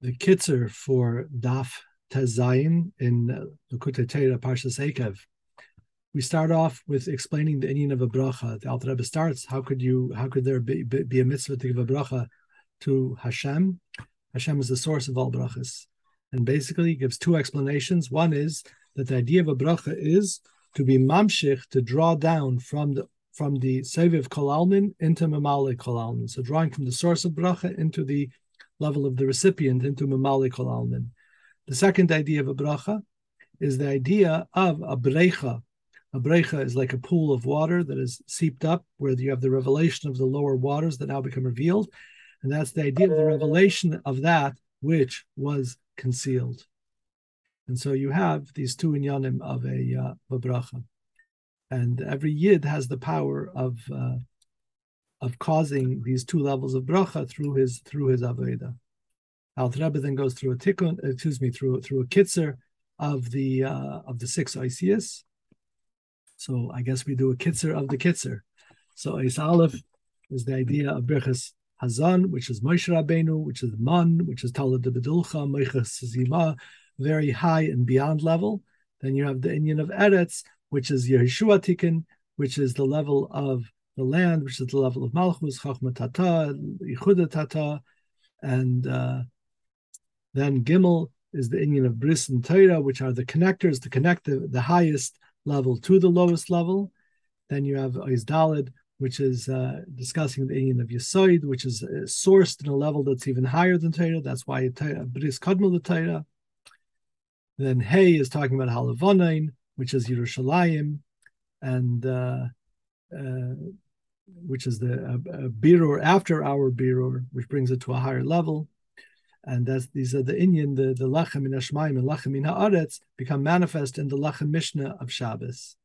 the kitzer for Daf Tezayin in Likkutei Torah Parshas Eikev. We start off with explaining the inyan of a bracha. The Alter Rebbe starts. How could you? How could there be, be a mitzvah to give a bracha to Hashem? Hashem is the source of all brachas, and basically gives two explanations. One is that the idea of a bracha is to be mamshich, to draw down from the from the Seviv Kolalmin into Mamale Kolalmin. So drawing from the source of bracha into the level of the recipient into Mamale Kolalmin. The second idea of a bracha is the idea of a brecha. A brecha is like a pool of water that is seeped up, where you have the revelation of the lower waters that now become revealed. And that's the idea of the revelation of that which was concealed. And so you have these two inyanim of a, uh, a bracha. And every yid has the power of uh, of causing these two levels of bracha through his through his avodah. Al Rebbe then goes through a tikkun, excuse me, through through a kitzer of the uh, of the six Isias. So I guess we do a kitzer of the kitzer. So Is Aleph is the idea of Birchas Hazan, which is Moshe Rabbeinu, which is Man, which is Talad de Bedulcha, Meichas Zima, very high and beyond level. Then you have the inyan of Eretz, which is Yeshua Tikkun, which is the level of the land, which is the level of Malchus, Chachma Tata, Yichuda Tata, and uh, then Gimel is the inyan of Bris and Torah, which are the connectors to connect the, the highest level to the lowest level. Then you have Oizdalid, which is uh, discussing the inyan of Yesoid, which is uh, sourced in a level that's even higher than Torah. That's why Bris Kadmul Torah. Then Hey is talking about Halavonain, which is Yerushalayim, and uh, which is the uh, birur after our birur, which brings it to a higher level. And that's these are the Inyan, the the lachem in Ashmaim and lachem in Haaretz become manifest in the lachem Mishnah of Shabbos.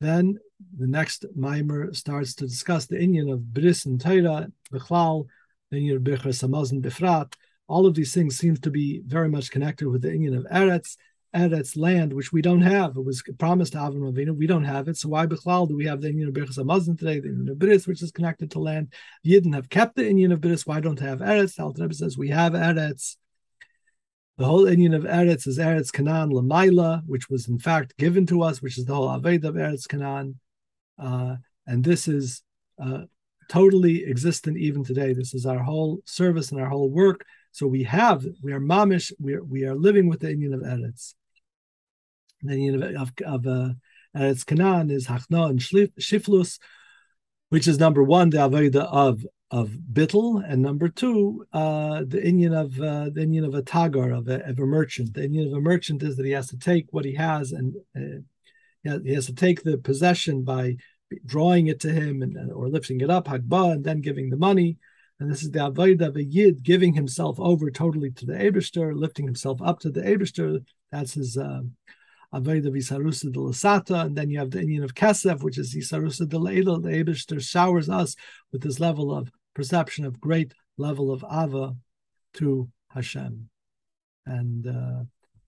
Then the next mimer starts to discuss the Inyan of Bris and Torah, Bechlal, the Inyan of Birchas Hamazon Befrat. All of these things seem to be very much connected with the Inyan of Eretz, Eretz land, which we don't have. It was promised to Avram Avinu. We don't have it. So why Bechlal do we have the Inyan of Birchas Hamazon today, the Inyan of Bris, which is connected to land? Yidden have kept the Inyan of Bris. Why don't have Eretz? The Alter says we have Eretz. The whole Inyan of Eretz is Eretz Canaan Lamaila, which was in fact given to us, which is the whole avodah of Eretz Canaan. Uh, and this is uh, totally existent even today. This is our whole service and our whole work. So we have, we are mamish, we are, we are living with the Inyan of Eretz the of, of uh, Eretz Canaan is Hachna and Shiflus, which is number one, the avodah of of Bittel, and number two, uh, the inyan of uh, the inyan of a Tagar of a, of a merchant. The inyan of a merchant is that he has to take what he has and uh, he has to take the possession by drawing it to him and or lifting it up, Hagba, and then giving the money. And this is the Avodah of a Yid giving himself over totally to the Abishter, lifting himself up to the Abishter. That's his um, Aveda Visarusa de Lasata, and then you have the inyan of Kesef, which is Visarusa de. The Abishter showers us with this level of perception of great level of Ava to Hashem. And uh,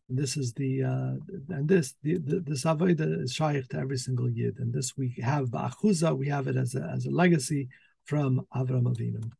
this is the uh, and this the, the this avodah is shaykh to every single yid, and this we have ba'achuza, we have it as a as a legacy from Avram Avinu.